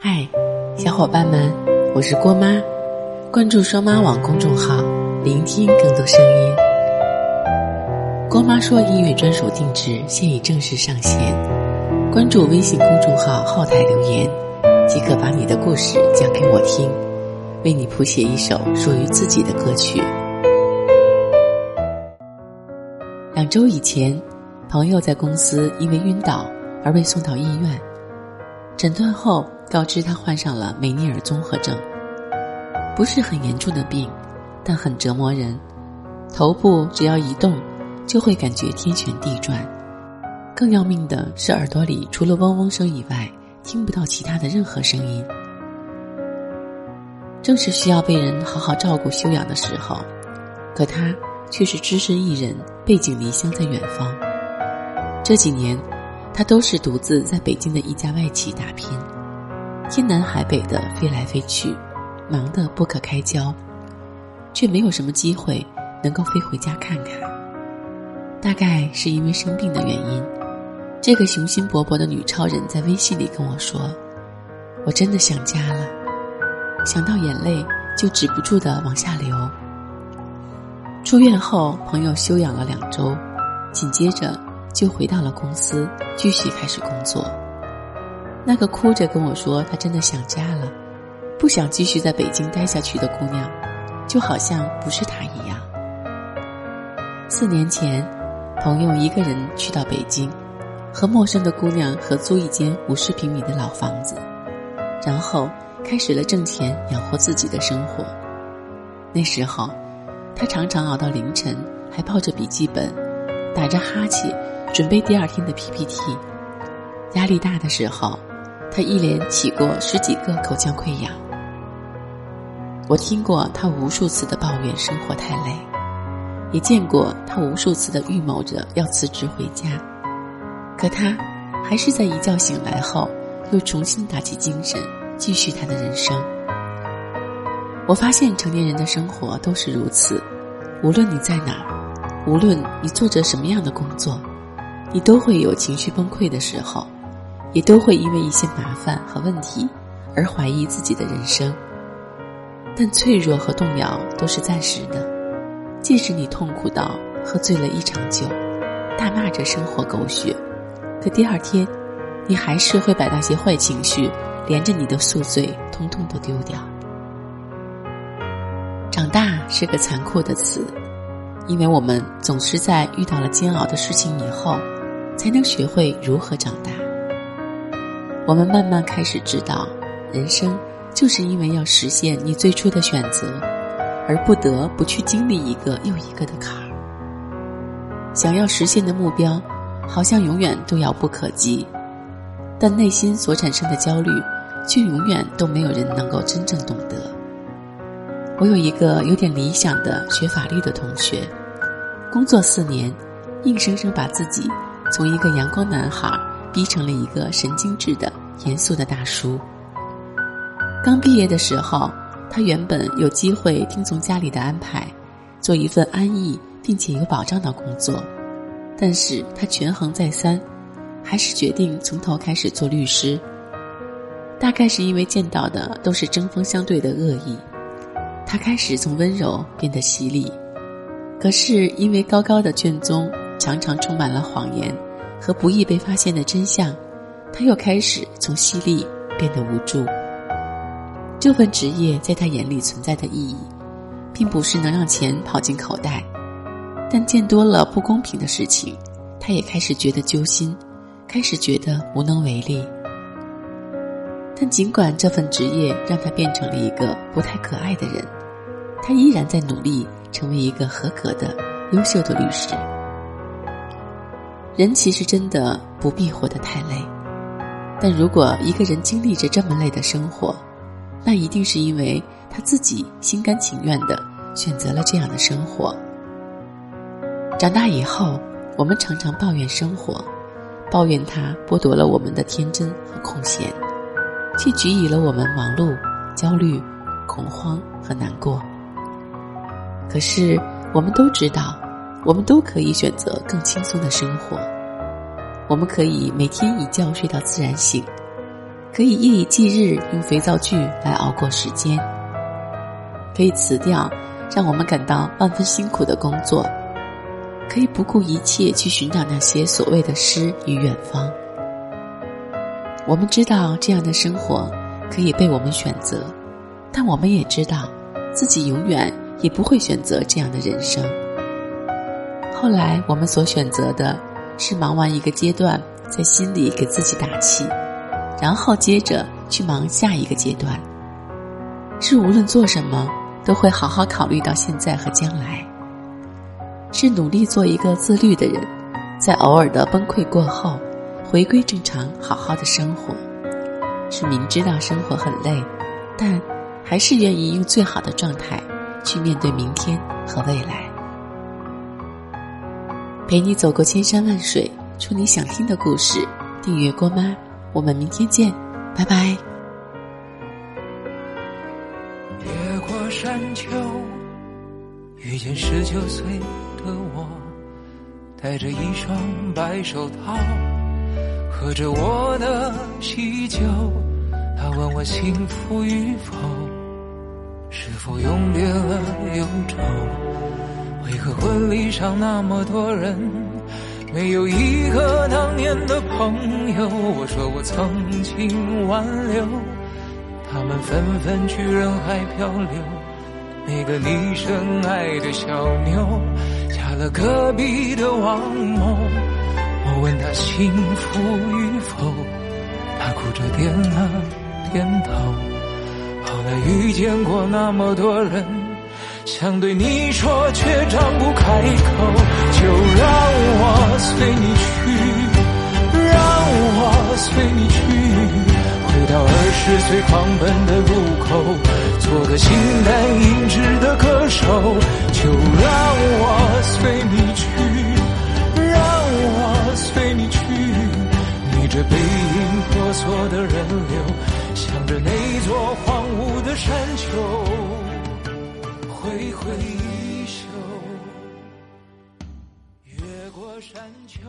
嗨，小伙伴们，我是郭妈，关注双妈网公众号，聆听更多声音。郭妈说音乐专属定制现已正式上线，关注微信公众号后台留言，即可把你的故事讲给我听，为你谱写一首属于自己的歌曲。两周以前，朋友在公司因为晕倒而被送到医院，诊断后。告知他患上了梅尼尔综合症，不是很严重的病，但很折磨人。头部只要一动，就会感觉天旋地转。更要命的是，耳朵里除了嗡嗡声以外，听不到其他的任何声音。正是需要被人好好照顾休养的时候，可他却是只身一人，背井离乡在远方。这几年，他都是独自在北京的一家外企打拼。天南海北的飞来飞去，忙得不可开交，却没有什么机会能够飞回家看看。大概是因为生病的原因，这个雄心勃勃的女超人在微信里跟我说：“我真的想家了，想到眼泪就止不住的往下流。”出院后，朋友休养了两周，紧接着就回到了公司，继续开始工作。那个哭着跟我说她真的想家了，不想继续在北京待下去的姑娘，就好像不是她一样。四年前，朋友一个人去到北京，和陌生的姑娘合租一间五十平米的老房子，然后开始了挣钱养活自己的生活。那时候，他常常熬到凌晨，还抱着笔记本，打着哈欠，准备第二天的 PPT。压力大的时候。他一连起过十几个口腔溃疡，我听过他无数次的抱怨生活太累，也见过他无数次的预谋着要辞职回家，可他还是在一觉醒来后又重新打起精神，继续他的人生。我发现成年人的生活都是如此，无论你在哪儿，无论你做着什么样的工作，你都会有情绪崩溃的时候。也都会因为一些麻烦和问题而怀疑自己的人生，但脆弱和动摇都是暂时的。即使你痛苦到喝醉了一场酒，大骂着生活狗血，可第二天，你还是会把那些坏情绪连着你的宿醉通通都丢掉。长大是个残酷的词，因为我们总是在遇到了煎熬的事情以后，才能学会如何长大。我们慢慢开始知道，人生就是因为要实现你最初的选择，而不得不去经历一个又一个的坎儿。想要实现的目标，好像永远都遥不可及，但内心所产生的焦虑，却永远都没有人能够真正懂得。我有一个有点理想的学法律的同学，工作四年，硬生生把自己从一个阳光男孩。逼成了一个神经质的、严肃的大叔。刚毕业的时候，他原本有机会听从家里的安排，做一份安逸并且有保障的工作，但是他权衡再三，还是决定从头开始做律师。大概是因为见到的都是针锋相对的恶意，他开始从温柔变得犀利。可是因为高高的卷宗常常充满了谎言。和不易被发现的真相，他又开始从犀利变得无助。这份职业在他眼里存在的意义，并不是能让钱跑进口袋，但见多了不公平的事情，他也开始觉得揪心，开始觉得无能为力。但尽管这份职业让他变成了一个不太可爱的人，他依然在努力成为一个合格的、优秀的律师。人其实真的不必活得太累，但如果一个人经历着这么累的生活，那一定是因为他自己心甘情愿的选择了这样的生活。长大以后，我们常常抱怨生活，抱怨它剥夺了我们的天真和空闲，却给予了我们忙碌、焦虑、恐慌和难过。可是，我们都知道。我们都可以选择更轻松的生活，我们可以每天一觉睡到自然醒，可以夜以继日用肥皂剧来熬过时间，可以辞掉让我们感到万分辛苦的工作，可以不顾一切去寻找那些所谓的诗与远方。我们知道这样的生活可以被我们选择，但我们也知道自己永远也不会选择这样的人生。后来我们所选择的是忙完一个阶段，在心里给自己打气。然后接着去忙下一个阶段，是无论做什么都会好好考虑到现在和将来，是努力做一个自律的人，在偶尔的崩溃过后，回归正常，好好的生活，是明知道生活很累，但还是愿意用最好的状态去面对明天和未来，陪你走过千山万水，出你想听的故事，订阅郭妈。我们明天见，拜拜。越过山丘，遇见十九岁的我，戴着一双白手套，喝着我的喜酒。他问我幸福与否，是否永别了忧愁？为何婚礼上那么多人？没有一个当年的朋友，我说我曾经挽留，他们纷纷去人海漂流。那个你深爱的小妞，嫁了隔壁的王某。我问她幸福与否，她哭着点了点头。后来遇见过那么多人。想对你说，却张不开口。就让我随你去，让我随你去，回到二十岁狂奔的路口，做个形单影只的歌手。就让我随你去，让我随你去，逆着背影婆娑的人流，挥挥衣袖，越过山丘。